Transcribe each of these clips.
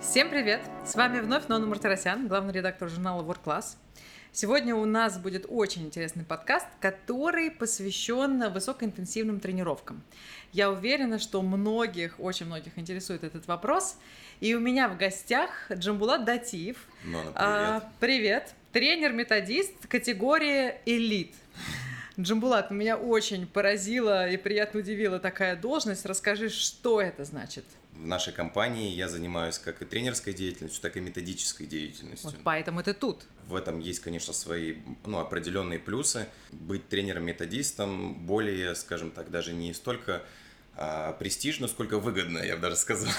Всем привет! С вами вновь Нона Мартиросян, главный редактор журнала World Class. Сегодня у нас будет очень интересный подкаст, который посвящен высокоинтенсивным тренировкам. Я уверена, что многих, очень многих интересует этот вопрос. И у меня в гостях Джамбулат Датиев. Нона, привет. А, привет. Тренер-методист категории «Элит». Джамбулат, меня очень поразила и приятно удивила такая должность. Расскажи, что это значит? В нашей компании я занимаюсь как и тренерской деятельностью, так и методической деятельностью. Вот поэтому ты тут. В этом есть, конечно, свои ну, определенные плюсы. Быть тренером-методистом более, скажем так, даже не столько а, престижно, сколько выгодно, я бы даже сказал.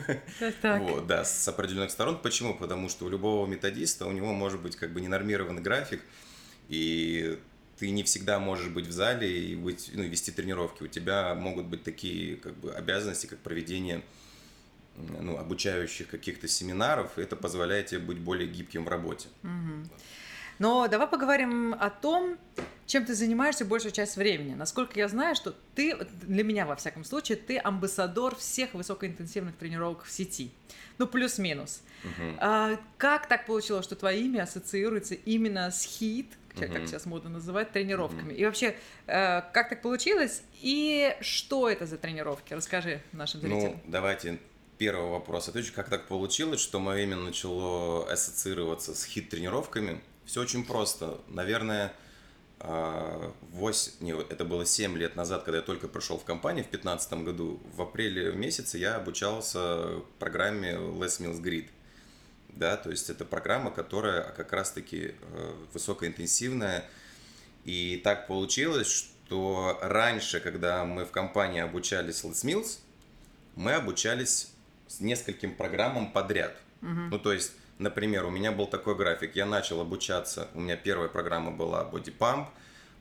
Так. Вот, да, с определенных сторон. Почему? Потому что у любого методиста у него может быть как бы ненормированный график, и ты не всегда можешь быть в зале и быть, ну, вести тренировки. У тебя могут быть такие как бы обязанности, как проведение ну, обучающих каких-то семинаров, это позволяет тебе быть более гибким в работе. Но давай поговорим о том, чем ты занимаешься большую часть времени. Насколько я знаю, что ты, для меня во всяком случае, ты амбассадор всех высокоинтенсивных тренировок в сети. Ну, плюс-минус. А, как так получилось, что твое имя ассоциируется именно с хит, как Мгм. сейчас модно называть, тренировками? И вообще, э, как так получилось? И что это за тренировки? Расскажи нашим зрителям. Ну, давайте первый вопрос отвечу. Как так получилось, что мое имя начало ассоциироваться с хит-тренировками? Все очень просто. Наверное, 8, не, это было 7 лет назад, когда я только пришел в компанию в 2015 году. В апреле месяце я обучался программе Les Mills Grid. Да, то есть это программа, которая как раз-таки э, высокоинтенсивная. И так получилось, что раньше, когда мы в компании обучались Les Mills, мы обучались с нескольким программам подряд. Ну, то есть, например, у меня был такой график. Я начал обучаться, у меня первая программа была Body Pump,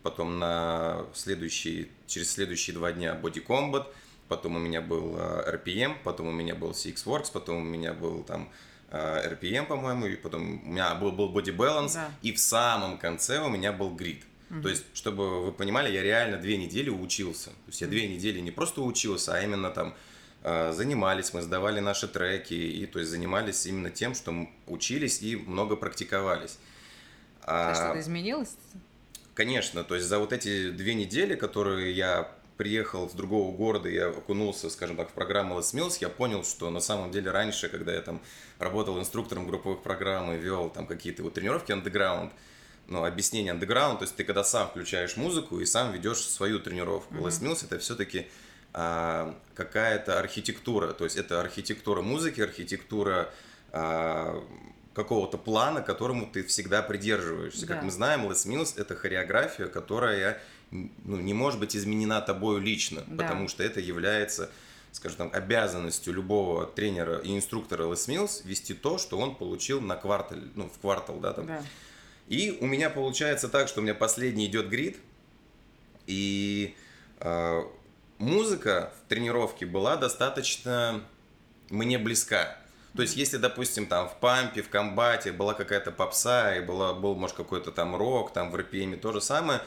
потом на следующие, через следующие два дня Body Combat, потом у меня был э, RPM, потом у меня был CX Works, потом у меня был там э, RPM, по-моему, и потом у меня был, был Body Balance, Да. и в самом конце у меня был Grid. То есть, чтобы вы понимали, я реально две недели учился. То есть я две недели не просто учился, а именно там занимались, мы сдавали наши треки, и то есть занимались именно тем, что учились и много практиковались. А А, что-то изменилось? Конечно, то есть за вот эти две недели, которые я приехал с другого города, я окунулся, скажем так, в программу Les Mills, я понял, что на самом деле раньше, когда я там работал инструктором групповых программ и вел там какие-то вот тренировки underground, ну, объяснение underground, то есть ты когда сам включаешь музыку и сам ведешь свою тренировку. Les Mills это все-таки какая-то архитектура, то есть это архитектура музыки, архитектура а, какого-то плана, которому ты всегда придерживаешься. Да. Как мы знаем, Les Mills это хореография, которая ну, не может быть изменена тобою лично, Да. потому что это является, скажем так, обязанностью любого тренера и инструктора Les Mills вести то, что он получил на квартал, ну, в квартал, да, там. Да. И у меня получается так, что у меня последний идет грид, и э, музыка в тренировке была достаточно мне близка. То есть, если, допустим, там в пампе, в комбате была какая-то попса, и была, был, может, какой-то там рок, там в RPM то же самое,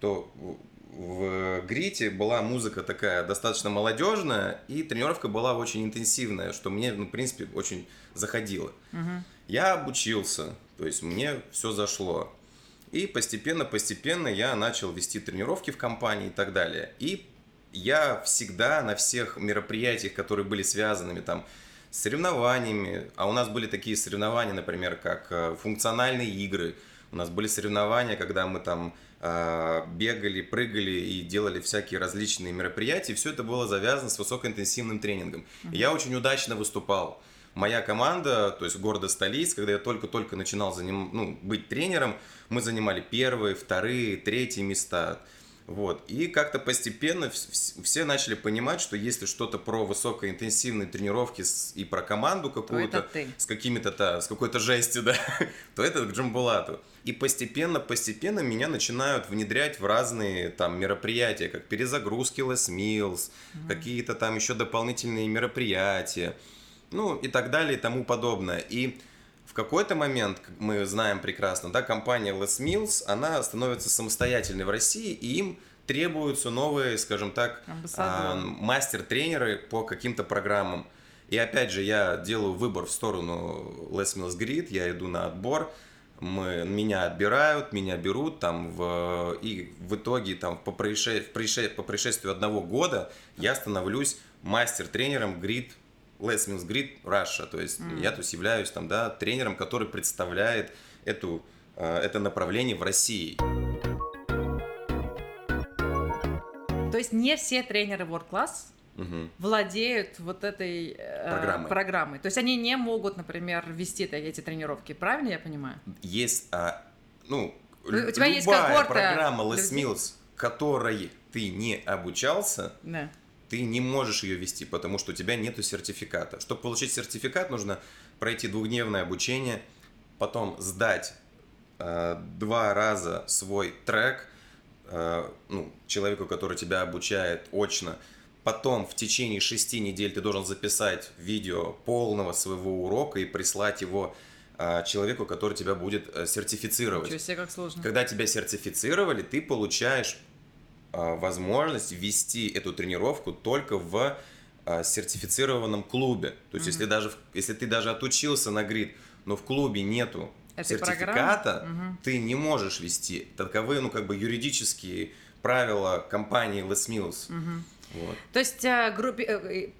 то в- грите была музыка такая достаточно молодежная, и тренировка была очень интенсивная, что мне, ну, в принципе, очень заходило. Я обучился, то есть мне все зашло. И постепенно-постепенно я начал вести тренировки в компании и так далее. И я всегда на всех мероприятиях, которые были связанными там с соревнованиями, а у нас были такие соревнования, например, как э, функциональные игры, у нас были соревнования, когда мы там э, бегали, прыгали и делали всякие различные мероприятия, все это было завязано с высокоинтенсивным тренингом. И я очень удачно выступал. Моя команда, то есть города столиц, когда я только-только начинал заним, ну, быть тренером, мы занимали первые, вторые, третьи места. Вот. И как-то постепенно вс- вс- все начали понимать, что если что-то про высокоинтенсивные тренировки с- и про команду какую-то, с какими-то, та- с какой-то жестью, да, то это к Джамбулату. И постепенно-постепенно меня начинают внедрять в разные там мероприятия, как перезагрузки Les Mills, какие-то там еще дополнительные мероприятия, ну и так далее и тому подобное. И какой-то момент, как мы знаем прекрасно, да, компания Les Mills, она становится самостоятельной в России, и им требуются новые, скажем так, а, мастер-тренеры по каким-то программам. И опять же, я делаю выбор в сторону Les Mills Grid, я иду на отбор, мы, меня отбирают, меня берут, там, в, и в итоге там, по, происше, происше, по происшествию одного года я становлюсь мастер-тренером Grid Les Mills Grid Russia, то есть mm. я то есть являюсь там, да, тренером, который представляет эту, э, это направление в России. То есть не все тренеры World Class угу. владеют вот этой э, программой. программой. То есть они не могут, например, вести эти тренировки. Правильно я понимаю? Есть, а, ну, у тебя есть когорта программа Les Mills, которой ты не обучался, да. Ты не можешь ее вести, потому что у тебя нету сертификата. Чтобы получить сертификат, нужно пройти двухдневное обучение, потом сдать э, два раза свой трек э, ну, человеку, который тебя обучает очно, Потом в течение шести недель ты должен записать видео полного своего урока и прислать его а, человеку, который тебя будет а, сертифицировать. Ничего себе, как сложно. Когда тебя сертифицировали, ты получаешь возможность вести эту тренировку только в а, сертифицированном клубе. То есть, mm-hmm. если, даже, если ты даже отучился на грид, но в клубе нету Этой сертификата, угу. ты не можешь вести. Таковы, ну, как бы юридические правила компании Les Mills. Угу. Вот. То есть, э, группе, э,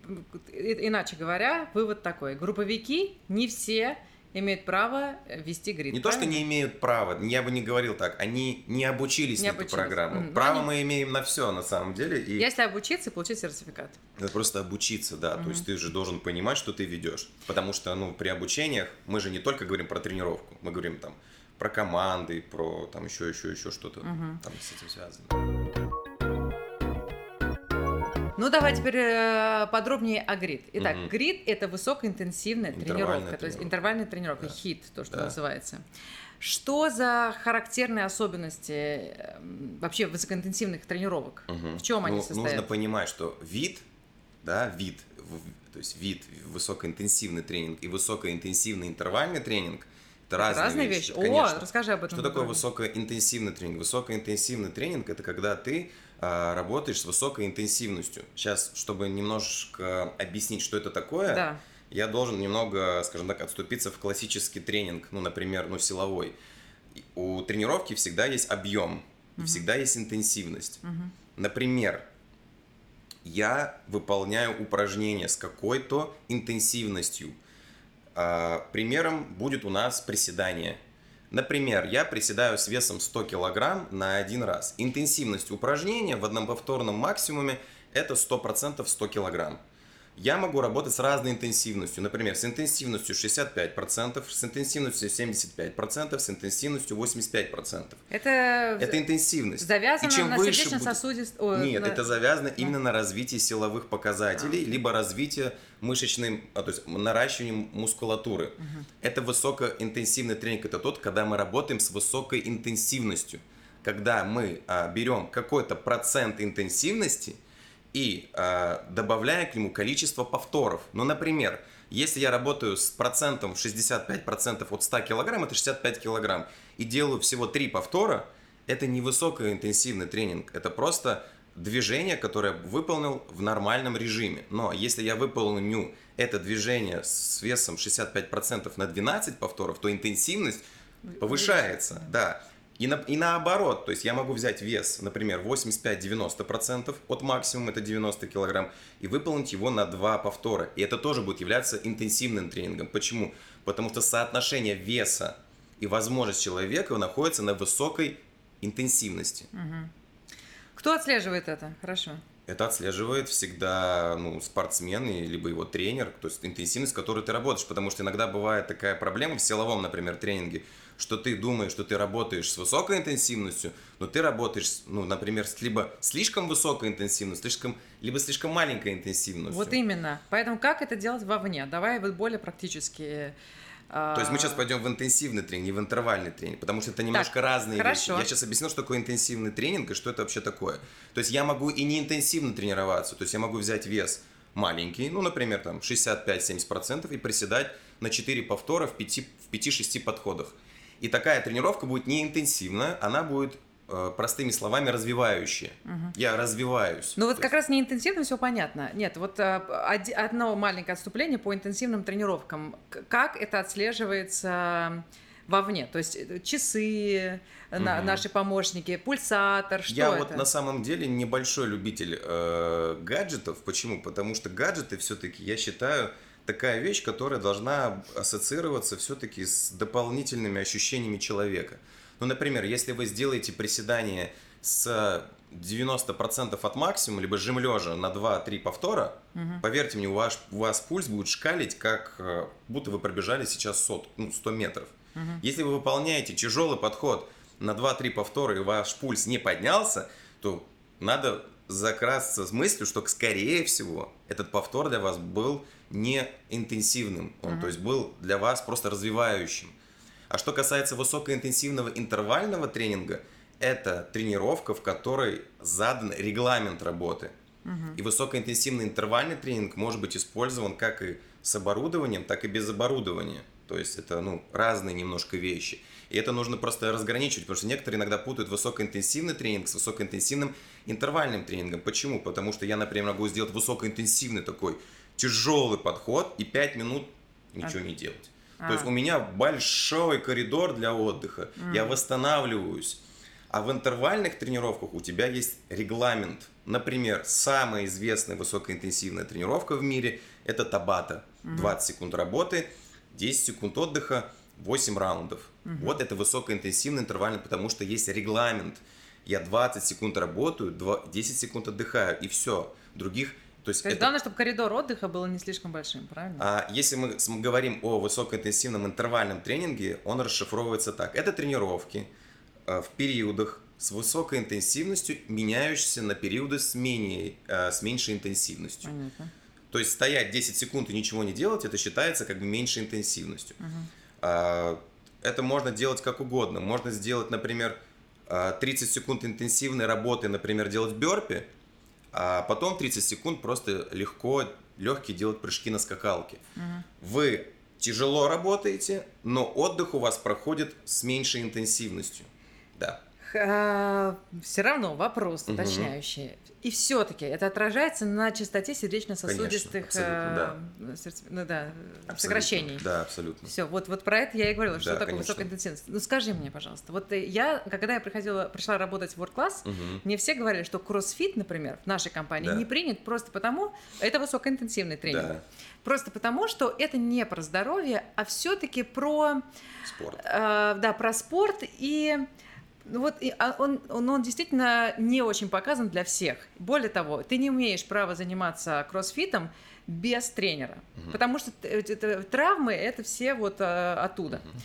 иначе говоря, вывод такой. Групповики не все имеют право вести грид. Не правильно? то, что не имеют права, я бы не говорил так, они не обучились не на обучились. эту программу. Mm, право они... мы имеем на все на самом деле. И... Если обучиться и получить сертификат. Это просто обучиться, да. Mm-hmm. То есть ты же должен понимать, что ты ведешь. Потому что, ну, при обучениях мы же не только говорим про тренировку, мы говорим там про команды, про там еще, еще, еще что-то mm-hmm. там с этим связано. Ну, давай теперь э, подробнее о грид. Итак, угу. грид – это высокоинтенсивная тренировка, то есть интервальная тренировка, да. хит, то, что да. называется. Что за характерные особенности эм, вообще высокоинтенсивных тренировок? Угу. В чем ну, они состоят? Нужно понимать, что вид, да, вид, то есть вид высокоинтенсивный тренинг и высокоинтенсивный интервальный тренинг – это разные, разные вещи. Конечно. О, расскажи об этом. Что такое высокоинтенсивный тренинг? Высокоинтенсивный тренинг – это когда ты работаешь с высокой интенсивностью. Сейчас, чтобы немножко объяснить, что это такое, да. я должен немного, скажем так, отступиться в классический тренинг, ну, например, ну, силовой. У тренировки всегда есть объем, угу. всегда есть интенсивность. Угу. Например, я выполняю упражнение с какой-то интенсивностью. А, примером будет у нас приседание. Например, я приседаю с весом 100 кг на один раз. Интенсивность упражнения в одном повторном максимуме это 100% 100 кг я могу работать с разной интенсивностью. Например, с интенсивностью 65%, с интенсивностью 75%, с интенсивностью 85%. Это, это интенсивность. Завязано и чем на выше сердечно-сосудист... Будет... Нет, на... это завязано да. именно на развитии силовых показателей, а. либо развитие мышечной, а, то есть наращивание мускулатуры. Угу. Это высокоинтенсивный тренинг. Это тот, когда мы работаем с высокой интенсивностью. Когда мы а, берем какой-то процент интенсивности – и э, добавляя к нему количество повторов. Ну, например, если я работаю с процентом 65% от 100 кг, это 65 кг, и делаю всего 3 повтора, это не высокоинтенсивный тренинг, это просто движение, которое я выполнил в нормальном режиме. Но если я выполню это движение с весом 65% на 12 повторов, то интенсивность повышается. Да. И, на, и наоборот, то есть я могу взять вес, например, 85-90% от максимума, это 90 кг, и выполнить его на два повтора. И это тоже будет являться интенсивным тренингом. Почему? Потому что соотношение веса и возможность человека находится на высокой интенсивности. Угу. Кто отслеживает это? Хорошо. Это отслеживает всегда ну, спортсмен, либо его тренер, то есть интенсивность, с которой ты работаешь. Потому что иногда бывает такая проблема в силовом, например, тренинге – что ты думаешь, что ты работаешь с высокой интенсивностью, но ты работаешь, ну, например, с либо слишком высокой интенсивностью, слишком, либо слишком маленькой интенсивностью. Вот именно. Поэтому как это делать вовне? Давай вот более практически. А, То есть мы сейчас пойдем в интенсивный тренинг, не в интервальный тренинг, потому что это немножко так, разные хорошо. вещи. Я сейчас объясню, что такое интенсивный тренинг и что это вообще такое. То есть я могу и не интенсивно тренироваться, то есть я могу взять вес маленький, ну, например, там 65-70% и приседать на 4 повтора в 5-6 подходах. И такая тренировка будет не интенсивная, она будет простыми словами, развивающие. Мгм. Я развиваюсь. Ну вот То как раз не интенсивно все понятно. Нет, вот оди- одно маленькое отступление по интенсивным тренировкам. Как это отслеживается вовне? То есть э, часы, на- Мгм. наши помощники, пульсатор, что Я это? вот на самом деле небольшой любитель э, гаджетов. Почему? Потому что гаджеты все-таки, я считаю, такая вещь, которая должна ассоциироваться все-таки с дополнительными ощущениями человека. Ну, например, если вы сделаете приседание с 90% от максимума, либо жим лежа на 2-3 повтора, Мгм. поверьте мне, у вас, у вас пульс будет шкалить, как э, будто вы пробежали сейчас сот, ну, 100 метров. Мгм. Если вы выполняете тяжелый подход на 2-3 повтора и ваш пульс не поднялся, то надо закрасться с мыслью, что, скорее всего, этот повтор для вас был не интенсивным, он, Мгм. то есть был для вас просто развивающим. А что касается высокоинтенсивного интервального тренинга, это тренировка, в которой задан регламент работы. Мгм. И высокоинтенсивный интервальный тренинг может быть использован как и с оборудованием, так и без оборудования. То есть это ну, разные немножко вещи. И это нужно просто разграничивать, потому что некоторые иногда путают высокоинтенсивный тренинг с высокоинтенсивным интервальным тренингом. Почему? Потому что я, например, могу сделать высокоинтенсивный такой тяжелый подход и 5 минут ничего не делать. То есть А. у меня большой коридор для отдыха, я Мгм. восстанавливаюсь. А в интервальных тренировках у тебя есть регламент. Например, самая известная высокоинтенсивная тренировка в мире – это табата. 20 секунд работы, 10 секунд отдыха, 8 раундов. Вот это высокоинтенсивный интервальный, потому что есть регламент. Я 20 секунд работаю, два- 10 секунд отдыхаю, и все. Других... То есть, То есть это- главное, чтобы коридор отдыха был не слишком большим, правильно? а если мы говорим о высокоинтенсивном интервальном тренинге, он расшифровывается так. Это тренировки э, в периодах с высокой интенсивностью, меняющиеся на периоды с, менее, э, с меньшей интенсивностью. Понятно. То есть стоять 10 секунд и ничего не делать, это считается как бы меньшей интенсивностью. А, Это можно делать как угодно. Можно сделать, например, а, 30 секунд интенсивной работы, например, делать бёрпи, а потом 30 секунд просто легко, легкие делать прыжки на скакалке. Мгм. Вы тяжело работаете, но отдых у вас проходит с меньшей интенсивностью. Да. Все равно вопрос уточняющий. И все-таки это отражается на частоте сердечно-сосудистых сердце- ну да, Абсолютно. сокращений. Да, абсолютно. Все, вот, вот про это я и говорила, что такое конечно. высокая интенсивность. Ну скажи мне, пожалуйста, вот э, я, когда я приходила, пришла работать в World Class, мне все говорили, что кроссфит, например, в нашей компании Да. не принят просто потому, это высокоинтенсивный тренинг. Да, Просто потому, что это не про здоровье, а все-таки про спорт. Э, да, про спорт и ну вот и, а, он, он, он действительно не очень показан для всех. Более того, ты не имеешь права заниматься кроссфитом без тренера, Мгм. потому что это- травмы это все вот э, оттуда. Мгм.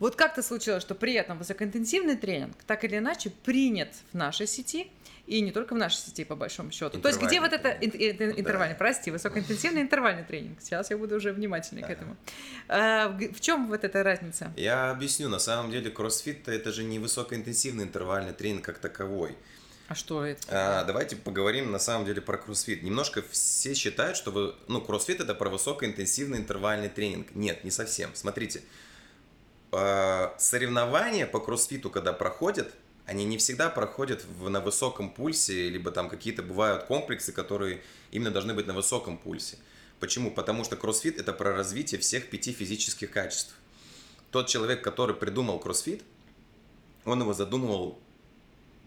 Вот как-то случилось, что при этом высокоинтенсивный тренинг так или иначе принят в нашей сети, и не только в нашей сети, по большому счету. То есть где вот это Интервальный ин- ин- Да. прости, высокоинтенсивный интервальный тренинг. Сейчас я буду уже внимательнее к этому. А, в чем вот эта разница? Я объясню, на самом деле кроссфит это же не высокоинтенсивный интервальный тренинг как таковой. А что это? А, давайте поговорим на самом деле про кроссфит. Немножко все считают, что вы, ну, кроссфит это про высокоинтенсивный интервальный тренинг. Нет, не совсем. Смотрите, а, соревнования по кроссфиту, когда проходят, они не всегда проходят в- на высоком пульсе, либо там какие-то бывают комплексы, которые именно должны быть на высоком пульсе. Почему? Потому что кроссфит это про развитие всех пяти физических качеств. Тот человек, который придумал кроссфит, он его задумывал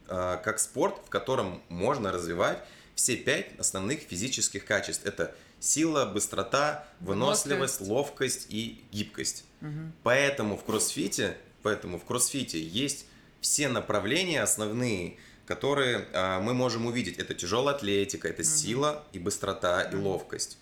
а, как спорт, в котором можно развивать все пять основных физических качеств. Это сила, быстрота, выносливость, Выносливость. ловкость и гибкость. Мгм. Поэтому в кроссфите, поэтому в кроссфите есть все направления основные, которые а, мы можем увидеть. Это тяжелая атлетика, это сила и быстрота и Мгм. ловкость.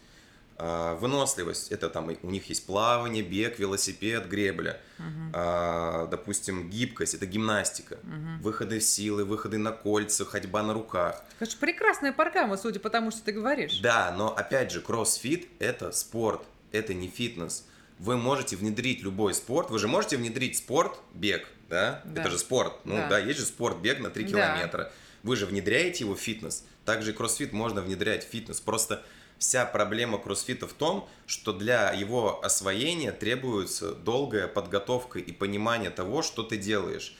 А, выносливость, это там и- у них есть плавание, бег, велосипед, гребля. Мгм. А, допустим, гибкость, это гимнастика. Мгм. Выходы силы, выходы на кольца, ходьба на руках. Конечно, прекрасная программа, судя по тому, что ты говоришь. Да, но опять же, кроссфит – это спорт, это не фитнес. Вы можете внедрить любой спорт. Вы же можете внедрить спорт, бег, да? Да. Это же спорт. Ну Да. да, есть же спорт, бег на 3 Да. километра. Вы же внедряете его в фитнес. Также и кроссфит можно внедрять в фитнес. Просто вся проблема кроссфита в том, что для его освоения требуется долгая подготовка и понимание того, что ты делаешь.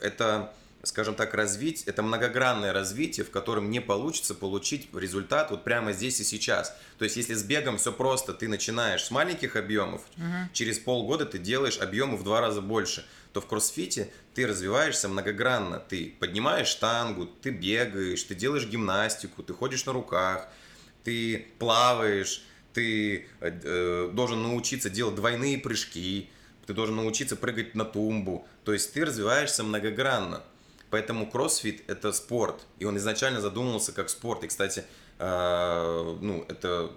Это скажем так, развить, это многогранное развитие, в котором не получится получить результат вот прямо здесь и сейчас. То есть, если с бегом все просто, ты начинаешь с маленьких объемов, угу. через полгода ты делаешь объемы в два раза больше, то в кроссфите ты развиваешься многогранно. Ты поднимаешь штангу, ты бегаешь, ты делаешь гимнастику, ты ходишь на руках, ты плаваешь, ты э, должен научиться делать двойные прыжки, ты должен научиться прыгать на тумбу. То есть ты развиваешься многогранно. Поэтому кроссфит – это спорт, и он изначально задумывался как спорт. И, кстати, э, ну, это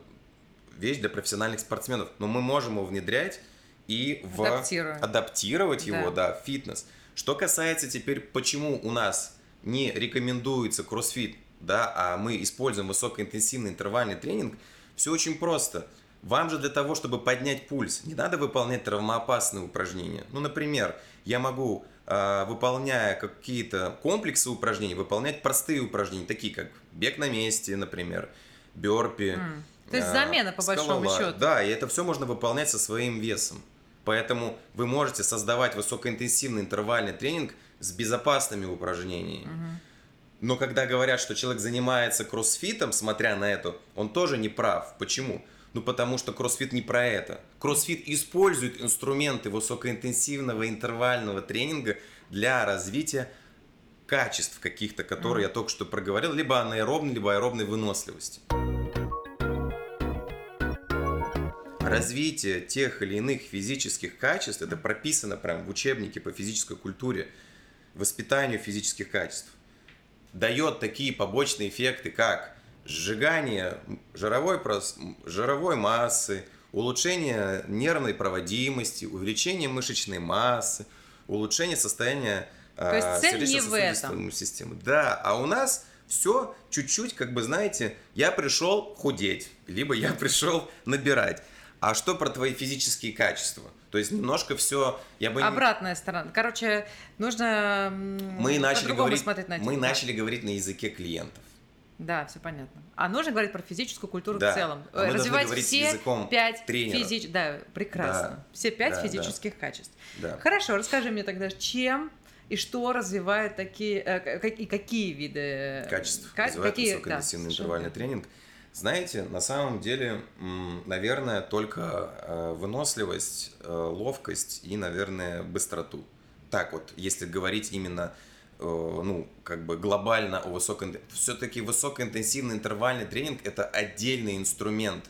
вещь для профессиональных спортсменов, но мы можем его внедрять и в... адаптировать его, да. да, в фитнес. Что касается теперь, почему у нас не рекомендуется кроссфит, да, а мы используем высокоинтенсивный интервальный тренинг, все очень просто. Вам же для того, чтобы поднять пульс, не надо выполнять травмоопасные упражнения. Ну, например, я могу выполняя какие-то комплексы упражнений, выполнять простые упражнения, такие как бег на месте, например, бёрпи. Mm. То есть замена, по скалолаз. большому счету. Да, и это все можно выполнять со своим весом. Поэтому вы можете создавать высокоинтенсивный интервальный тренинг с безопасными упражнениями. Mm-hmm. Но когда говорят, что человек занимается кроссфитом, смотря на это, он тоже не прав. Почему? Ну, потому что кроссфит не про это. Кроссфит использует инструменты высокоинтенсивного интервального тренинга для развития качеств каких-то, которые mm. я только что проговорил, либо анаэробной, либо аэробной выносливости. Развитие тех или иных физических качеств, это прописано прямо в учебнике по физической культуре, воспитанию физических качеств, дает такие побочные эффекты, как сжигание жировой, прос... жировой массы, улучшение нервной проводимости, увеличение мышечной массы, улучшение состояния То есть цель не в этом. системы. Да, а у нас все чуть-чуть, как бы, знаете, я пришел худеть, либо я пришел набирать. А что про твои физические качества? То есть немножко все, я бы обратная сторона. Короче, нужно мы начали говорить, на мы начали говорить на языке клиентов. Да, все понятно. А нужно говорить про физическую культуру да. в целом. А мы Развивать все пять физич... Да, прекрасно. Да. Все пять да, физических да. качеств. Да. Хорошо, расскажи мне тогда, чем и что развивает такие э, и какие виды качеств К... развивает какие... высокоинтенсивный да, интервальный что? тренинг. Знаете, на самом деле, наверное, только э, выносливость, э, ловкость и, наверное, быстроту. Так вот, если говорить именно Э, ну, как бы глобально о высоком... Все-таки высокоинтенсивный интервальный тренинг – это отдельный инструмент.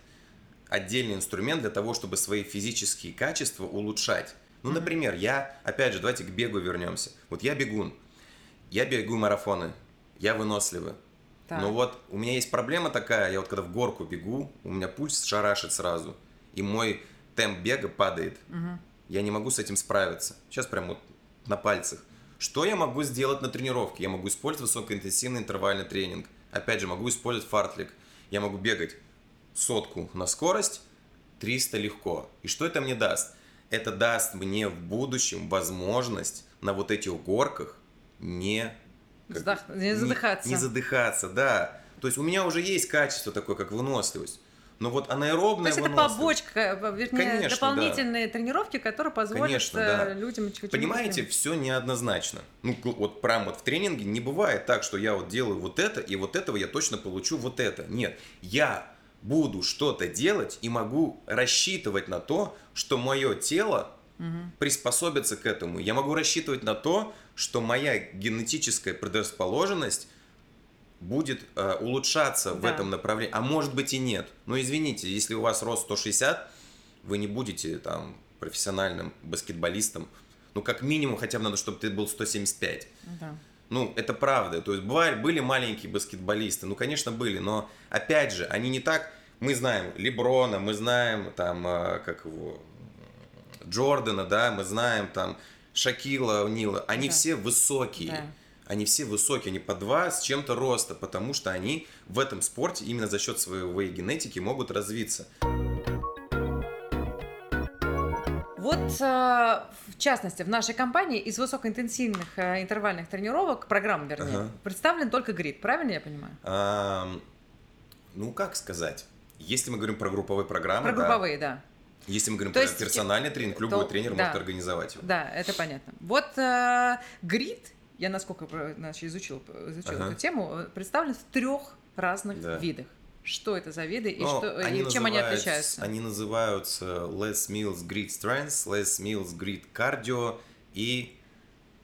Отдельный инструмент для того, чтобы свои физические качества улучшать. Ну, например, я, опять же, давайте к бегу вернемся. Вот я бегун, я бегу марафоны, я выносливый. Так. Но вот у меня есть проблема такая, я вот когда в горку бегу, у меня пульс шарашит сразу, и мой темп бега падает. Угу. Я не могу с этим справиться. Сейчас прям вот на пальцах. Что я могу сделать на тренировке? Я могу использовать высокоинтенсивный интервальный тренинг. Опять же, могу использовать фартлик. Я могу бегать сотку на скорость, 300 легко. И что это мне даст? Это даст мне в будущем возможность на вот этих горках не, как, не задыхаться. Не, не задыхаться, да. То есть у меня уже есть качество такое, как выносливость. Но вот анаэробная То есть это побочка, э, вернее, Конечно, дополнительные да. тренировки, которые позволят Конечно, да. Э, людям... Понимаете, все неоднозначно. Ну, вот прям вот в тренинге не бывает так, что я вот делаю вот это, и вот этого я точно получу вот это. Нет, я буду что-то делать и могу рассчитывать на то, что мое тело угу. приспособится к этому. Я могу рассчитывать на то, что моя генетическая предрасположенность будет э, улучшаться да. в этом направлении, а может быть и нет. Но извините, если у вас рост 160, вы не будете там профессиональным баскетболистом. Ну, как минимум, хотя бы надо, чтобы ты был 175. Да. Ну, это правда. То есть бывали, были маленькие баскетболисты, ну, конечно, были, но опять же, они не так. Мы знаем Леброна, мы знаем там, э, как его, Джордана, да, мы знаем там Шакила, Нила. Они да. все высокие. Да они все высокие, они по два с чем-то роста, потому что они в этом спорте именно за счет своей генетики могут развиться. Вот, э, в частности, в нашей компании из высокоинтенсивных э, интервальных тренировок, программ, вернее, ага. представлен только грид, правильно я понимаю? А, ну, как сказать? Если мы говорим про групповые программы, Про групповые, да. да. Если мы говорим то про есть, персональный тренинг, любой то, тренер да, может организовать его. Да, это понятно. Вот э, грид я насколько значит, изучила, изучила ага. эту тему, представлены в трех разных да. видах. Что это за виды и, что, и чем они отличаются? Они называются Less Meals Grid Strength, Less Meals Grid Cardio и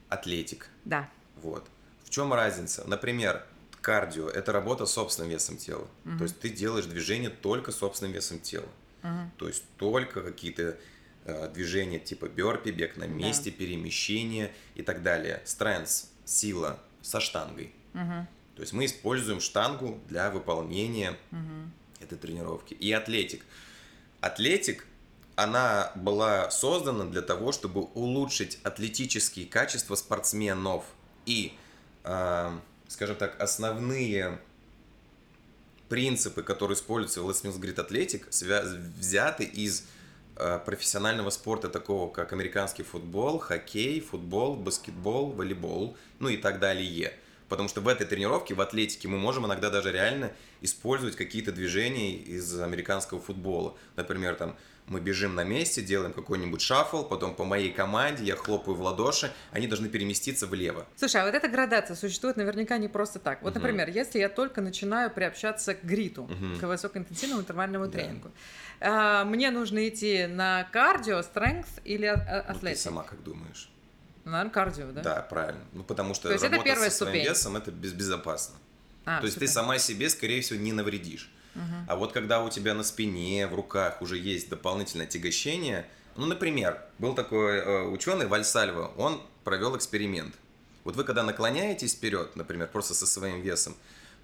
Атлетик. Да. Вот. В чем разница? Например, кардио – это работа с собственным весом тела. Угу. То есть ты делаешь движение только собственным весом тела. Угу. То есть только какие-то э, движения типа бёрпи, бег на месте, да. перемещение и так далее. Стрэнс – сила со штангой. Угу. То есть мы используем штангу для выполнения угу. этой тренировки. И атлетик. Атлетик, она была создана для того, чтобы улучшить атлетические качества спортсменов. И, э, скажем так, основные принципы, которые используются в Mills Grid Athletic, взяты из э, профессионального спорта, такого как американский футбол, хоккей, футбол, баскетбол, волейбол, ну и так далее. Потому что в этой тренировке, в атлетике, мы можем иногда даже реально использовать какие-то движения из американского футбола. Например, там мы бежим на месте, делаем какой-нибудь шаффл, потом по моей команде я хлопаю в ладоши, они должны переместиться влево. Слушай, а вот эта градация существует наверняка не просто так. Вот, например, если я только начинаю приобщаться к гриту, uh к высокоинтенсивному интервальному да. тренингу, а, мне нужно идти на кардио, стрength или атлетик? Ну, ты сама как думаешь? Ну, наверное, кардио, да? Да, правильно. Ну, потому что То есть работа это первая со своим ступень. весом это безопасно. А, То есть супер. ты сама себе, скорее всего, не навредишь. Угу. А вот когда у тебя на спине, в руках уже есть дополнительное отягощение, ну, например, был такой э, ученый Вальсальво, он провел эксперимент. Вот вы когда наклоняетесь вперед, например, просто со своим весом,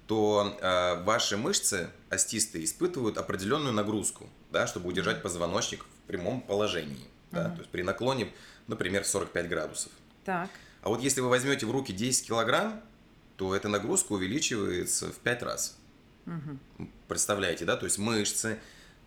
то э, ваши мышцы остистые испытывают определенную нагрузку, да, чтобы удержать позвоночник в прямом положении. Да, То есть при наклоне, например, 45 градусов. Так. А вот если вы возьмете в руки 10 килограмм, то эта нагрузка увеличивается в 5 раз. Угу. Представляете, да? То есть мышцы,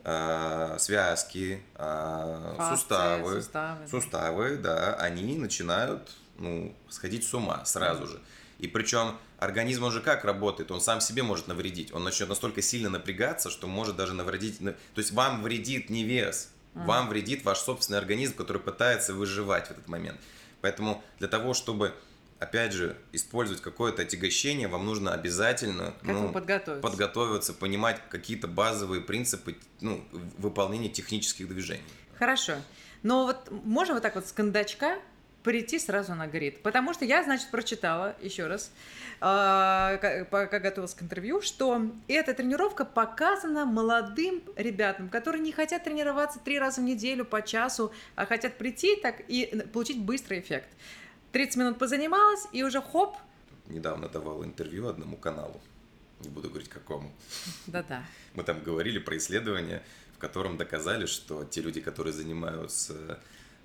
э, связки, э, Фасции, суставы, суставы, суставы, да, они начинают ну, сходить с ума сразу же. И причем организм уже как работает? Он сам себе может навредить. Он начнет настолько сильно напрягаться, что может даже навредить. То есть вам вредит не вес, вам вредит ваш собственный организм, который пытается выживать в этот момент. Поэтому для того, чтобы опять же, использовать какое-то отягощение, вам нужно обязательно ну, подготовиться. подготовиться, понимать какие-то базовые принципы ну, выполнения технических движений. Хорошо. Но вот можно вот так вот с кондачка прийти сразу на грид. Потому что я, значит, прочитала еще раз, э, пока готовилась к интервью, что эта тренировка показана молодым ребятам, которые не хотят тренироваться три раза в неделю по часу, а хотят прийти так и получить быстрый эффект. 30 минут позанималась, и уже хоп. Недавно давал интервью одному каналу. Не буду говорить какому. Да-да. Мы там говорили про исследование, в котором доказали, что те люди, которые занимаются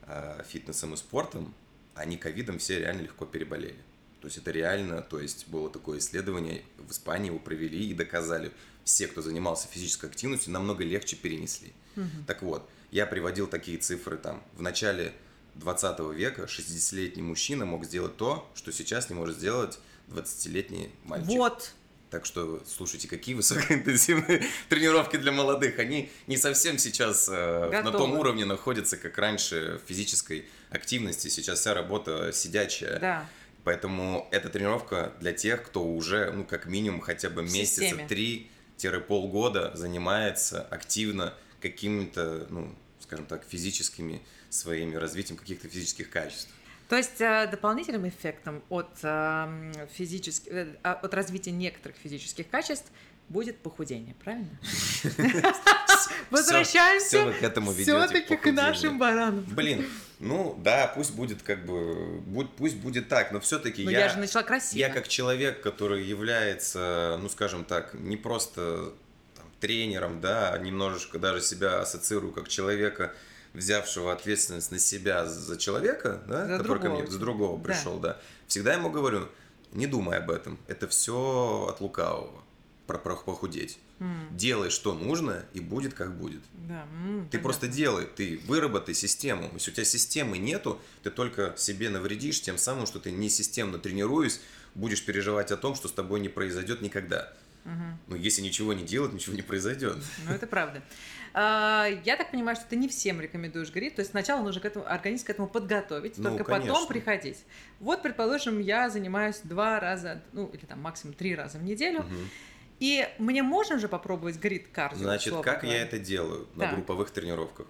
э, фитнесом и спортом, они ковидом все реально легко переболели. То есть это реально, то есть было такое исследование, в Испании его провели и доказали, все, кто занимался физической активностью, намного легче перенесли. Угу. Так вот, я приводил такие цифры там в начале 20 века 60-летний мужчина мог сделать то, что сейчас не может сделать 20-летний мальчик. Вот. Так что, слушайте, какие высокоинтенсивные тренировки для молодых. Они не совсем сейчас э, на том уровне находятся, как раньше в физической активности. Сейчас вся работа сидячая. Да. Поэтому эта тренировка для тех, кто уже, ну, как минимум, хотя бы месяца три-полгода занимается активно какими-то, ну, скажем так, физическими своими развитием каких-то физических качеств. То есть э, дополнительным эффектом от, э, физических, э, а, от развития некоторых физических качеств будет похудение, правильно? Возвращаемся к этому все-таки к нашим баранам. Блин, ну да, пусть будет как бы, пусть будет так, но все-таки я... я же начала красиво. Я как человек, который является, ну скажем так, не просто тренером, да, немножечко даже себя ассоциирую как человека, взявшего ответственность на себя за человека, да, за который другого. ко мне за другого пришел, да. да, всегда ему говорю, не думай об этом, это все от лукавого, про, про похудеть. Mm. Делай, что нужно, и будет, как будет. Да. Mm, ты понятно. просто делай, ты выработай систему. Если у тебя системы нету, ты только себе навредишь тем самым, что ты не системно тренируясь, будешь переживать о том, что с тобой не произойдет никогда. Но если ничего не делать, ничего не произойдет. Ну, это правда. А, я так понимаю, что ты не всем рекомендуешь грит, то есть сначала нужно к этому, организм к этому подготовить, ну, только конечно. потом приходить. Вот, предположим, я занимаюсь два раза, ну, или там максимум три раза в неделю, угу. и мне можно же попробовать грит кардио? Значит, как говоря? я это делаю на так. групповых тренировках?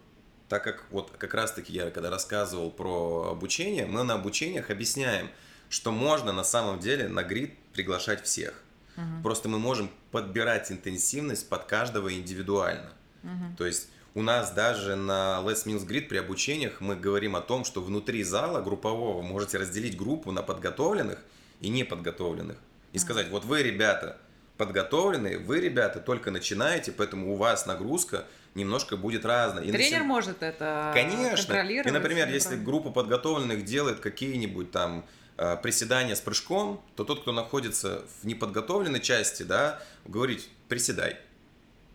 Так как вот как раз-таки я, когда рассказывал про обучение, мы на обучениях объясняем, что можно на самом деле на грит приглашать всех. Угу. Просто мы можем подбирать интенсивность под каждого индивидуально. Угу. То есть у нас даже на Let's Mills Grid при обучениях мы говорим о том, что внутри зала группового можете разделить группу на подготовленных и неподготовленных. И сказать, вот вы, ребята, подготовленные, вы, ребята, только начинаете, поэтому у вас нагрузка немножко будет разная. И Тренер начи... может это Конечно. контролировать. И, например, если группа подготовленных делает какие-нибудь там приседания с прыжком, то тот, кто находится в неподготовленной части, да, говорить, приседай.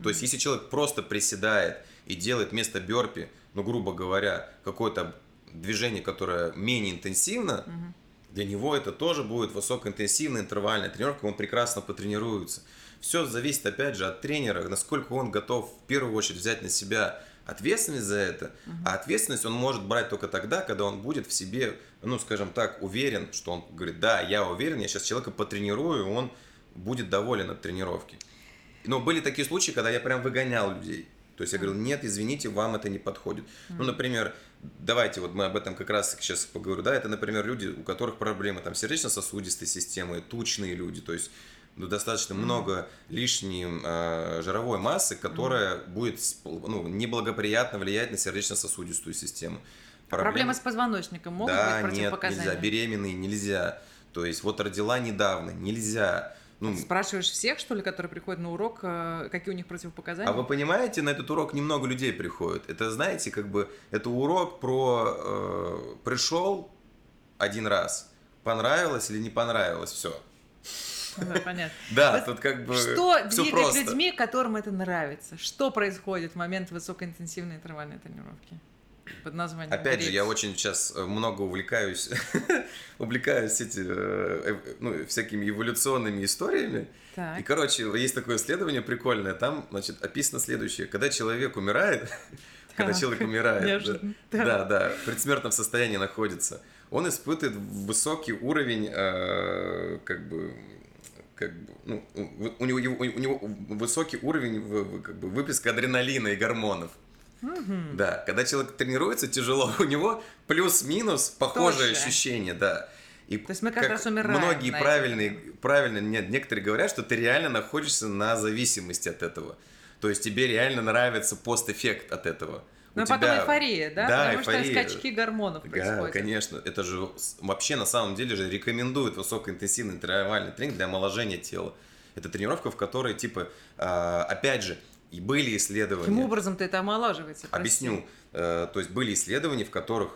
То есть, если человек просто приседает и делает вместо бёрпи, ну, грубо говоря, какое-то движение, которое менее интенсивно, угу. для него это тоже будет высокоинтенсивная интервальная тренировка, он прекрасно потренируется. Все зависит, опять же, от тренера, насколько он готов в первую очередь взять на себя ответственность за это. Угу. А ответственность он может брать только тогда, когда он будет в себе, ну, скажем так, уверен, что он говорит, да, я уверен, я сейчас человека потренирую, он будет доволен от тренировки. Но были такие случаи, когда я прям выгонял людей. То есть я говорил, нет, извините, вам это не подходит. Ну, например, давайте вот мы об этом как раз сейчас поговорю, да, это, например, люди, у которых проблемы там сердечно-сосудистой системы, тучные люди, то есть достаточно mm-hmm. много лишней э, жировой массы, которая mm-hmm. будет ну, неблагоприятно влиять на сердечно-сосудистую систему. Проблемы, Проблемы с позвоночником могут да, быть противопоказания? нет, нельзя, беременные нельзя. То есть вот родила недавно, нельзя. Ну, Спрашиваешь всех, что ли, которые приходят на урок, э, какие у них противопоказания? А вы понимаете, на этот урок немного людей приходит. Это, знаете, как бы, это урок про э, пришел один раз, понравилось или не понравилось, все. Да, понятно. Да, тут как бы Что двигает людьми, которым это нравится? Что происходит в момент высокоинтенсивной интервальной тренировки? под названием Опять греть. же, я очень сейчас э, много увлекаюсь, увлекаюсь эти, э, ну, всякими эволюционными историями. Так. И, короче, есть такое исследование прикольное, там, значит, описано следующее. Когда человек умирает, когда человек умирает, да, да, да, в предсмертном состоянии находится, он испытывает высокий уровень, э, как бы, как бы, ну, у него, у него высокий уровень как бы, выплеска адреналина и гормонов. Угу. Да, когда человек тренируется тяжело, у него плюс-минус похожее Тоже. ощущение, да. И То есть мы как, как раз умираем. Многие правильные, правильно, нет, некоторые говорят, что ты реально находишься на зависимости от этого. То есть тебе реально нравится пост-эффект от этого. Ну, тебя... потом эйфория, да? Да, Потому эйфория. что скачки гормонов происходят. Да, конечно. Это же вообще на самом деле же рекомендуют высокоинтенсивный интервальный тренинг для омоложения тела. Это тренировка, в которой, типа, а, опять же, и были исследования... Каким образом-то это омолаживается? Прости? Объясню. Э, то есть были исследования, в которых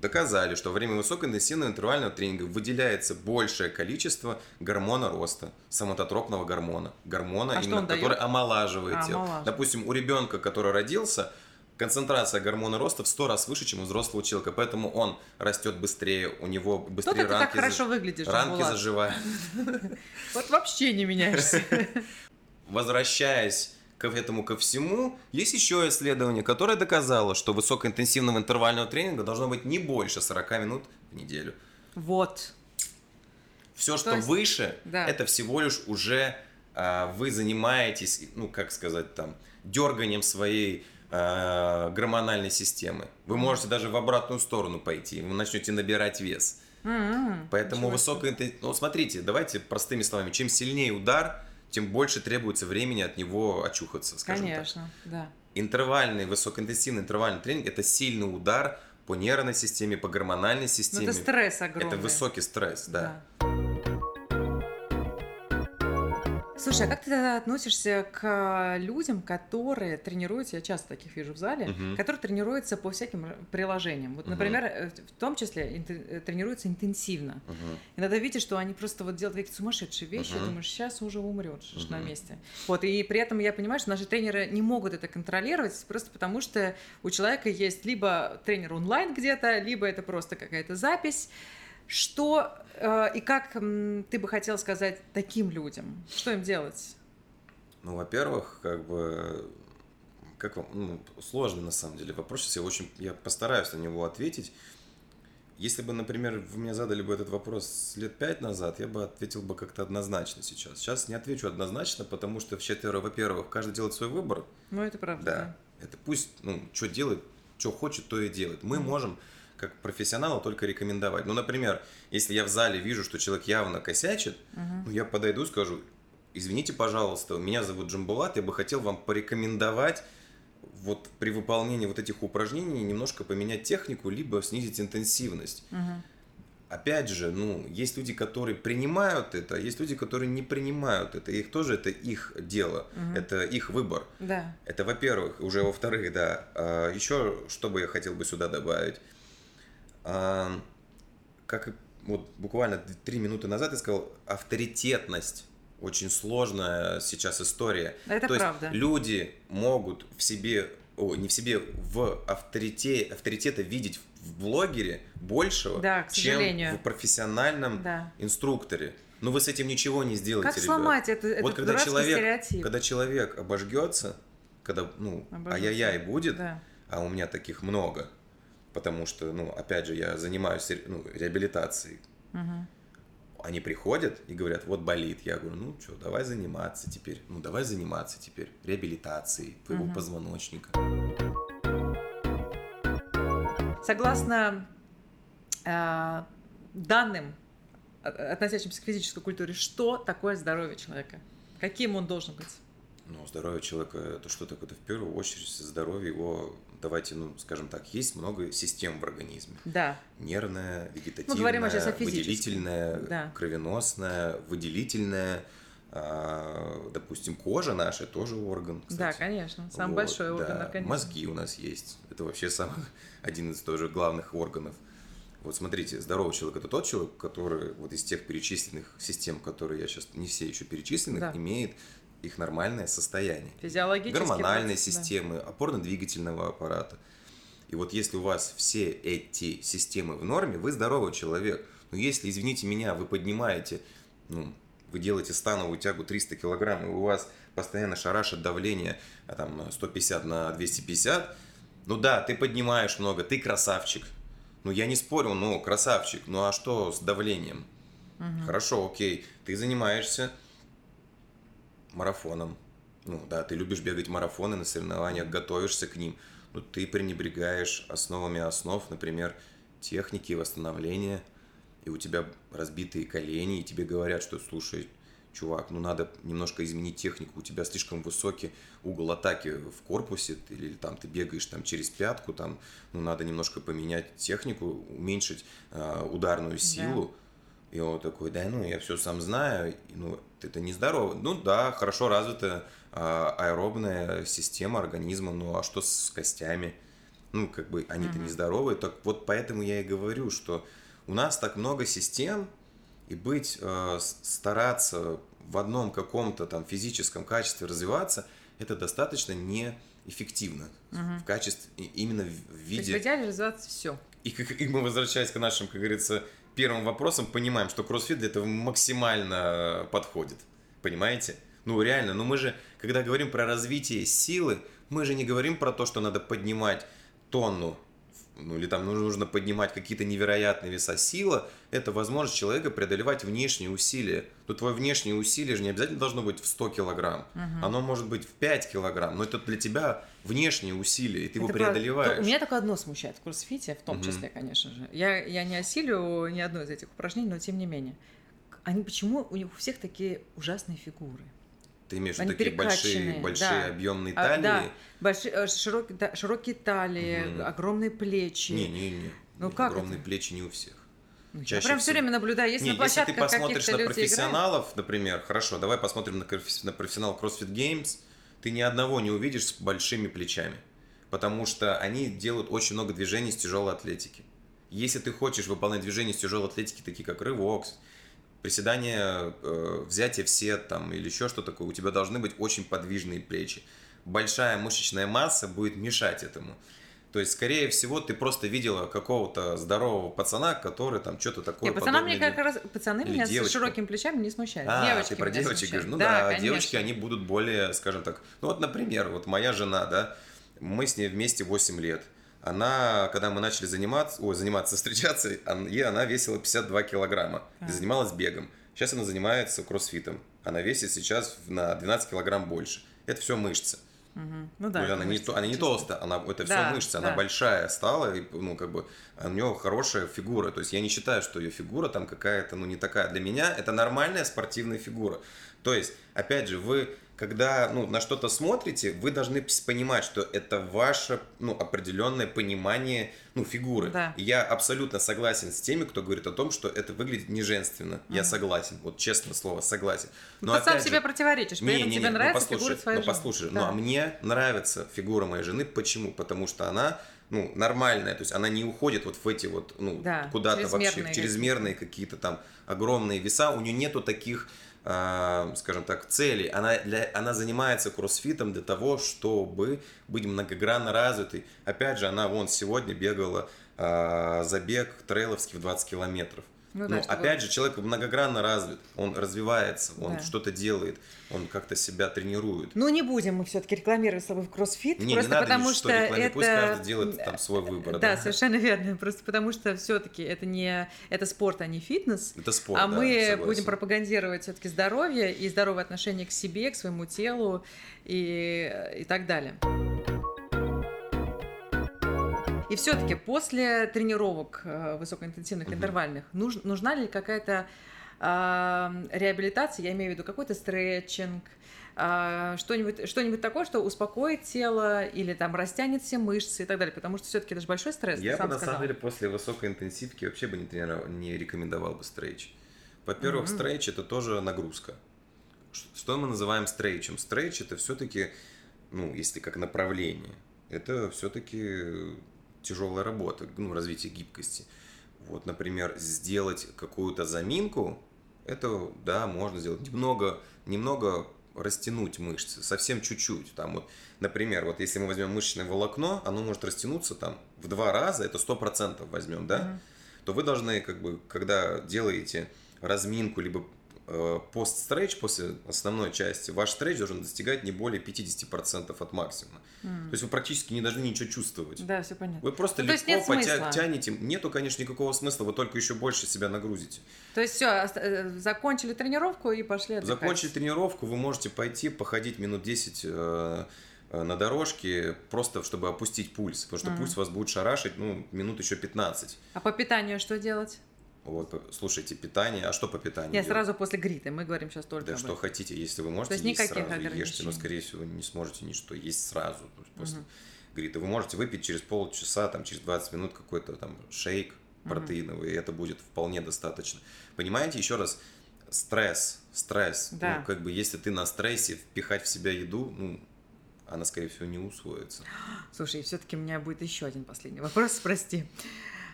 доказали, что во время высокоинтенсивного интервального тренинга выделяется большее количество гормона роста, самототропного гормона, гормона, а именно, который дает? омолаживает а, тело. Омолаживает. Допустим, у ребенка, который родился, концентрация гормона роста в 100 раз выше, чем у взрослого человека, поэтому он растет быстрее, у него быстрее ранки, так хорошо выглядишь, ранки заживают. Вот вообще не меняешься. Возвращаясь к этому ко всему, есть еще исследование, которое доказало, что высокоинтенсивного интервального тренинга должно быть не больше 40 минут в неделю. Вот. Все, что есть... выше, да. это всего лишь уже а, вы занимаетесь, ну, как сказать там, дерганием своей а, гормональной системы. Вы можете даже в обратную сторону пойти, вы начнете набирать вес. Mm-hmm. Поэтому высокоинтенсивный... Ну, смотрите, давайте простыми словами. Чем сильнее удар, тем больше требуется времени от него очухаться, скажем Конечно, так. да. Интервальный, высокоинтенсивный интервальный тренинг – это сильный удар по нервной системе, по гормональной системе. Ну, это стресс огромный. Это высокий стресс, да. да. Слушай, а как ты тогда относишься к людям, которые тренируются, я часто таких вижу в зале, uh-huh. которые тренируются по всяким приложениям. Вот, uh-huh. например, в том числе э, тренируются интенсивно. Uh-huh. Иногда видишь, что они просто вот делают какие-то сумасшедшие вещи, и думаешь, сейчас уже умрешь uh-huh. на месте. Вот, и при этом я понимаю, что наши тренеры не могут это контролировать, просто потому что у человека есть либо тренер онлайн где-то, либо это просто какая-то запись. Что э, и как ты бы хотел сказать таким людям? Что им делать? Ну, во-первых, как бы, как вам, ну, сложный на самом деле вопрос. Я очень, я постараюсь на него ответить. Если бы, например, вы мне задали бы этот вопрос лет пять назад, я бы ответил бы как-то однозначно сейчас. Сейчас не отвечу однозначно, потому что, во-первых, каждый делает свой выбор. Ну, это правда. Да. да. Это пусть, ну, что делает, что хочет, то и делает. Мы mm-hmm. можем, как профессионалы, только рекомендовать. Ну, например, если я в зале вижу, что человек явно косячит, mm-hmm. ну, я подойду и скажу, извините, пожалуйста, меня зовут Джамбулат, я бы хотел вам порекомендовать вот при выполнении вот этих упражнений немножко поменять технику, либо снизить интенсивность. Угу. Опять же, ну, есть люди, которые принимают это, а есть люди, которые не принимают это. Их тоже это их дело, угу. это их выбор. Да. Это, во-первых, уже во-вторых, да. А, еще, что бы я хотел бы сюда добавить. Как вот буквально три минуты назад я сказал, авторитетность очень сложная сейчас история. Это То правда. Есть люди могут в себе, о, не в себе, в авторите, авторитета видеть в блогере большего, да, чем в профессиональном да. инструкторе. Но вы с этим ничего не сделаете, Как сломать это, этот вот когда человек, стереотип? Когда человек обожгется, когда, ну, ай-яй-яй будет, да. а у меня таких много, потому что, ну, опять же, я занимаюсь ну, реабилитацией. Угу они приходят и говорят, вот болит. Я говорю, ну что, давай заниматься теперь. Ну давай заниматься теперь реабилитацией твоего угу. позвоночника. Согласно э, данным, относящимся к физической культуре, что такое здоровье человека? Каким он должен быть? Ну, здоровье человека это что такое? Это в первую очередь здоровье его давайте, ну, скажем так, есть много систем в организме. Да. Нервная, вегетативная, Мы говорим сейчас о выделительная, да. кровеносная, выделительная, а, допустим, кожа наша тоже орган. Кстати. Да, конечно, самый вот, большой орган да. организма. Мозги у нас есть, это вообще самый один из тоже главных органов. Вот смотрите, здоровый человек это тот человек, который вот из тех перечисленных систем, которые я сейчас не все еще перечисленных, да. имеет их нормальное состояние. Гормональной процесс, системы, да. опорно-двигательного аппарата. И вот если у вас все эти системы в норме, вы здоровый человек. Но если, извините меня, вы поднимаете, ну, вы делаете становую тягу 300 килограмм, и у вас постоянно шарашит давление а там 150 на 250, ну да, ты поднимаешь много, ты красавчик. Ну я не спорю, ну красавчик, ну а что с давлением? Угу. Хорошо, окей, ты занимаешься марафоном. Ну да, ты любишь бегать марафоны на соревнованиях, готовишься к ним, но ты пренебрегаешь основами основ, например, техники восстановления, и у тебя разбитые колени, и тебе говорят, что слушай, чувак, ну надо немножко изменить технику, у тебя слишком высокий угол атаки в корпусе, или, или там ты бегаешь там через пятку, там, ну надо немножко поменять технику, уменьшить э, ударную силу. Да и он такой, да, ну, я все сам знаю, ну, это нездорово. Ну, да, хорошо развитая а, аэробная система организма, ну, а что с костями? Ну, как бы они-то mm-hmm. нездоровые. Так вот поэтому я и говорю, что у нас так много систем, и быть, э, стараться в одном каком-то там физическом качестве развиваться, это достаточно неэффективно угу. в качестве, именно в виде... То есть в идеале развиваться все. И, и мы возвращаясь к нашим, как говорится, первым вопросом понимаем, что кроссфит для этого максимально подходит. Понимаете? Ну реально, ну мы же, когда говорим про развитие силы, мы же не говорим про то, что надо поднимать тонну ну или там нужно поднимать какие-то невероятные веса. Сила – это возможность человека преодолевать внешние усилия. Но твое внешнее усилие же не обязательно должно быть в 100 килограмм. Угу. Оно может быть в 5 килограмм, но это для тебя внешнее усилие, и ты это его преодолеваешь. Правда. Меня только одно смущает в кроссфите, в том угу. числе, конечно же. Я, я не осилю ни одно из этих упражнений, но тем не менее. Они почему у них у всех такие ужасные фигуры? Ты имеешь виду такие большие, большие да. объемные талии? А, да, большие, э, широкие, да, широкие талии, угу. огромные плечи. Не, не, не. Ну как огромные это? плечи не у всех. Ну, Чаще я прям все время наблюдаю, если не, на если ты посмотришь на профессионалов, играют... например, хорошо, давай посмотрим на, на профессионал CrossFit Games, ты ни одного не увидишь с большими плечами, потому что они делают очень много движений с тяжелой атлетики. Если ты хочешь выполнять движения с тяжелой атлетики, такие как рывок, приседания, э, взятие в сет там, или еще что такое, у тебя должны быть очень подвижные плечи. Большая мышечная масса будет мешать этому. То есть, скорее всего, ты просто видела какого-то здорового пацана, который там что-то такое Нет, пацана мне как раз, пацаны или меня девочку. с широкими плечами не смущают. А, девочки ты про девочек говоришь. Ну да, конечно. девочки, они будут более, скажем так, ну вот, например, вот моя жена, да, мы с ней вместе 8 лет. Она, когда мы начали заниматься, ой, заниматься, встречаться, ей она весила 52 килограмма и А. занималась бегом. Сейчас она занимается кроссфитом. Она весит сейчас на 12 килограмм больше. Это все мышцы. Мгм. Ну да. Это она, не, мышцы то- она не толстая, она, это все Да, мышцы, да. она большая стала, и, ну, как бы, у нее хорошая фигура. То есть я не считаю, что ее фигура там какая-то, ну, не такая. Для меня это нормальная спортивная фигура. То есть, опять же, вы, когда, ну, на что-то смотрите, вы должны понимать, что это ваше, ну, определенное понимание, ну, фигуры. Да. И я абсолютно согласен с теми, кто говорит о том, что это выглядит неженственно. Я Мгм. согласен, вот честное слово, согласен. Ну, ты сам же, себе противоречишь, при этом тебе ну нравится послушай, фигура своей ну жены. послушай, Да. ну а мне нравится фигура моей жены. Почему? Потому что она, ну, нормальная, то есть она не уходит вот в эти вот, ну, Да, куда-то вообще, чрезмерные в чрезмерные какие-то там огромные веса. У нее нету таких, скажем так, целей. Она, для, она занимается кроссфитом для того, чтобы быть многогранно развитой. Опять же, она вон сегодня бегала а, забег трейловский в 20 километров. Ну Ну, да, чтобы- опять же, человек многогранно развит, он развивается, он Да. что-то делает, он как-то себя тренирует. Ну, не будем мы все-таки рекламировать с тобой в кроссфит, Не, не просто надо потому что рекламировать, это... пусть каждый делает там свой выбор. Да, совершенно верно. Просто потому что все-таки это не это спорт, а не фитнес. Это спорт, а да, мы согласен. будем пропагандировать все-таки здоровье и здоровое отношение к себе, к своему телу и, и так далее. И все-таки после тренировок э, высокоинтенсивных интервальных нуж- нужна ли какая-то реабилитация, я имею в виду какой-то стретчинг, а, что-нибудь, что-нибудь такое, что успокоит тело или там растянет все мышцы и так далее, потому что все-таки это же большой стресс. Я бы сам на сказал. самом деле после высокой интенсивки вообще бы не, тренировал, не рекомендовал бы стрейч. Во-первых, Мгм. стрейч это тоже нагрузка. Что мы называем стрейчем? Стрейч это все-таки, ну, если как направление, это все-таки тяжелая работа, ну, развитие гибкости. Вот, например, сделать какую-то заминку, это, да, можно сделать. Немного, немного растянуть мышцы, совсем чуть-чуть. Там вот, например, вот если мы возьмем мышечное волокно, оно может растянуться там в два раза, это 100% возьмем, да? Мгм. то вы должны, как бы, когда делаете разминку, либо э, пост-стрейч после основной части, ваш стрейч должен достигать не более 50% от максимума. М. То есть вы практически не должны ничего чувствовать. Да, все понятно. Вы просто Ну, легко нет потя- тянете. Нету, конечно, никакого смысла, вы только еще больше себя нагрузите. То есть все, закончили тренировку и пошли отдыхать. Закончить тренировку, вы можете пойти походить минут 10 э, э, на дорожке, просто чтобы опустить пульс. Потому что Мгм. пульс вас будет шарашить, ну, минут еще 15. А по питанию что делать? Вот, п- слушайте, питание. А что по питанию? Я делать? сразу после гриты, мы говорим сейчас только Да что этом. хотите, если вы можете есть есть никаких сразу, ешьте, но, скорее всего, не сможете ничто есть сразу. То после Мгм. гриты. Вы можете выпить через полчаса, там, через 20 минут какой-то там шейк протеиновый, и это будет вполне достаточно. Понимаете, еще раз, стресс, стресс. Да. Ну, как бы, если ты на стрессе впихать в себя еду, ну, она, скорее всего, не усвоится. Слушай, все-таки у меня будет еще один последний вопрос, прости.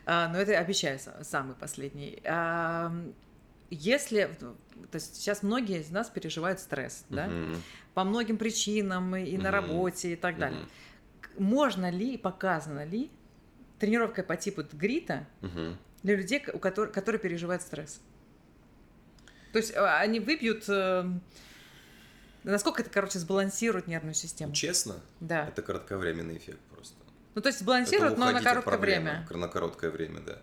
А, но это обещаю са- самый последний. Если, то есть сейчас многие из нас переживают стресс, да, по многим причинам и на работе и так далее. К- Можно ли и показано ли тренировка по типу грита Мгм. для людей, у которых, которые переживают стресс? То есть а, они выпьют... э, Насколько это, короче, сбалансирует нервную систему? Честно, Да. это кратковременный эффект. Ну, то есть Это сбалансирует, но на короткое проблемы, время. На короткое время, да.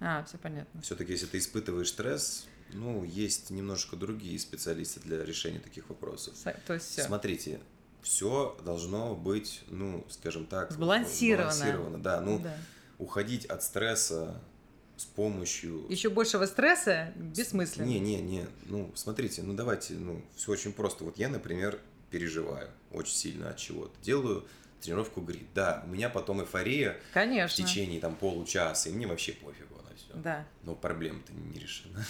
А, все понятно. Все-таки, если ты испытываешь стресс, ну, есть немножко другие специалисты для решения таких вопросов. Со- То есть все. Смотрите, все должно быть, ну, скажем так, Сбалансировано. сбалансировано, да. Ну, Да. уходить от стресса с помощью... Еще большего стресса бессмысленно. Не, не, не. Ну, смотрите, ну давайте, ну, все очень просто. Вот я, например, переживаю очень сильно от чего-то. Делаю тренировку грит. Да, у меня потом эйфория в Конечно. течение там получаса, и мне вообще пофигу на все. Да. Но проблема-то не решена.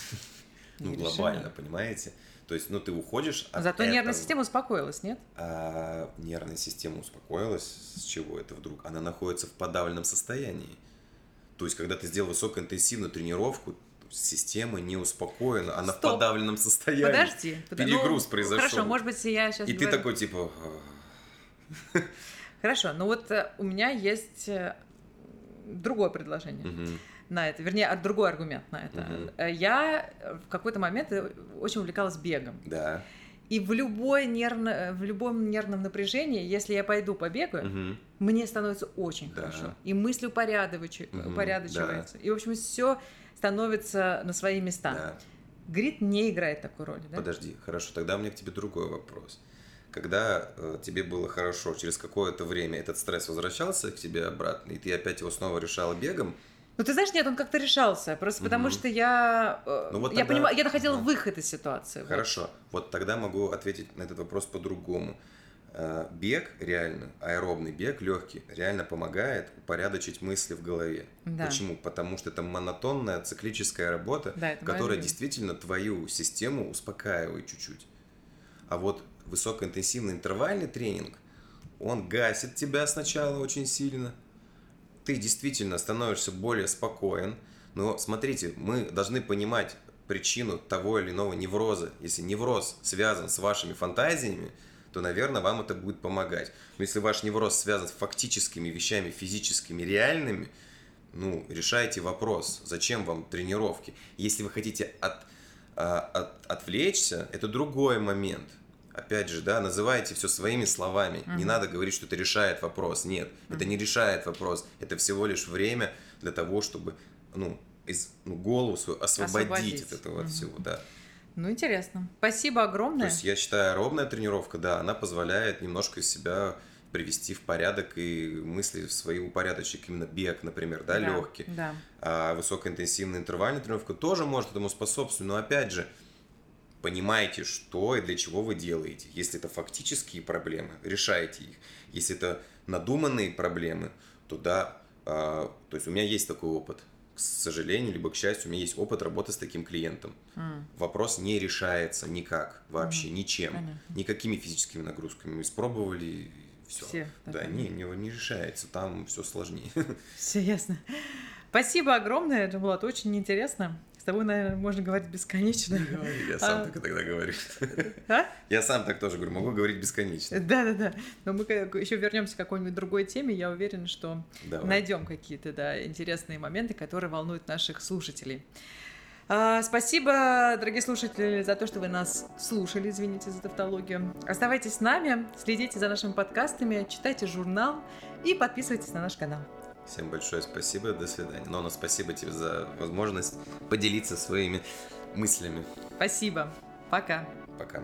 Ну, глобально, понимаете? То есть, ну, ты уходишь от Зато нервная этого. система успокоилась, нет? А нервная система успокоилась. С чего это вдруг? Она находится в подавленном состоянии. То есть, когда ты сделал высокоинтенсивную тренировку, система не успокоена, она в Стоп. подавленном состоянии. Подожди. под- Перегруз ну, произошел. Хорошо, может быть, я сейчас... И ты такой, типа... Хорошо, ну вот э, у меня есть э, другое предложение Мгм. на это, вернее, другой аргумент на это. Э, Я в какой-то момент очень увлекалась бегом. Да. И в, любой нервно, в любом нервном напряжении, если я пойду побегаю, Мгм. мне становится очень Да. хорошо. И мысли упорядочиваются, Мгм, упорядочиваются. И, в общем, все становится на свои места. Да. Грит не играет такой роли, да? Подожди, хорошо, тогда у меня к тебе другой вопрос. Когда э, тебе было хорошо, через какое-то время этот стресс возвращался к тебе обратно, и ты опять его снова решала бегом, Ну, ты знаешь, нет, он как-то решался. Просто потому Мгм. что я... э, Ну, вот я тогда- понимаю, я находила Ага. выход из ситуации. вот. Хорошо, вот тогда могу ответить на этот вопрос по-другому. Э, Бег реально, аэробный бег, легкий, реально помогает упорядочить мысли в голове. Да. Почему? Потому что это монотонная циклическая работа, Да, которая действительно твою систему успокаивает чуть-чуть. А вот высокоинтенсивный интервальный тренинг, он гасит тебя сначала очень сильно, ты действительно становишься более спокоен. Но смотрите, мы должны понимать причину того или иного невроза. Если невроз связан с вашими фантазиями, то, наверное, вам это будет помогать. Но если ваш невроз связан с фактическими вещами, физическими, реальными, ну, решайте вопрос, зачем вам тренировки. Если вы хотите от, а, от- отвлечься, это другой момент. Опять же, да, называйте все своими словами. Не Мгм. надо говорить, что это решает вопрос. Нет, это не решает вопрос. Это всего лишь время для того, чтобы, ну, из, ну, голову свою освободить, Освободить. от этого Мгм. всего, да. Ну, интересно. Спасибо То огромное. есть я считаю, ровная тренировка, да, она позволяет немножко себя привести в порядок и мысли в свои упорядочить. Именно бег, например, да, легкий. Да. А высокоинтенсивная интервальная тренировка тоже может этому способствовать, но опять же, понимайте, что и для чего вы делаете. Если это фактические проблемы, решайте их. Если это надуманные проблемы, то да, а, то есть у меня есть такой опыт. К сожалению, либо к счастью, у меня есть опыт работы с таким клиентом. М, Вопрос не решается никак, вообще ничем. понятно. Никакими физическими нагрузками. Мы испробовали, все. Все, Да, не, не, не решается, там все сложнее. Все ясно. Спасибо огромное, это было очень интересно. Тобой, наверное, можно говорить бесконечно. Я сам А. так иногда говорю. А? Я сам так тоже говорю, могу говорить бесконечно. Да, да, да. Но мы еще вернемся к какой-нибудь другой теме. Я уверена, что Давай. найдем какие-то да, интересные моменты, которые волнуют наших слушателей. А, Спасибо, дорогие слушатели, за то, что вы нас слушали. Извините за тавтологию. Оставайтесь с нами, следите за нашими подкастами, читайте журнал и подписывайтесь на наш канал. Всем большое спасибо, до свидания. Нона, спасибо тебе за возможность поделиться своими мыслями. Спасибо. Пока. Пока.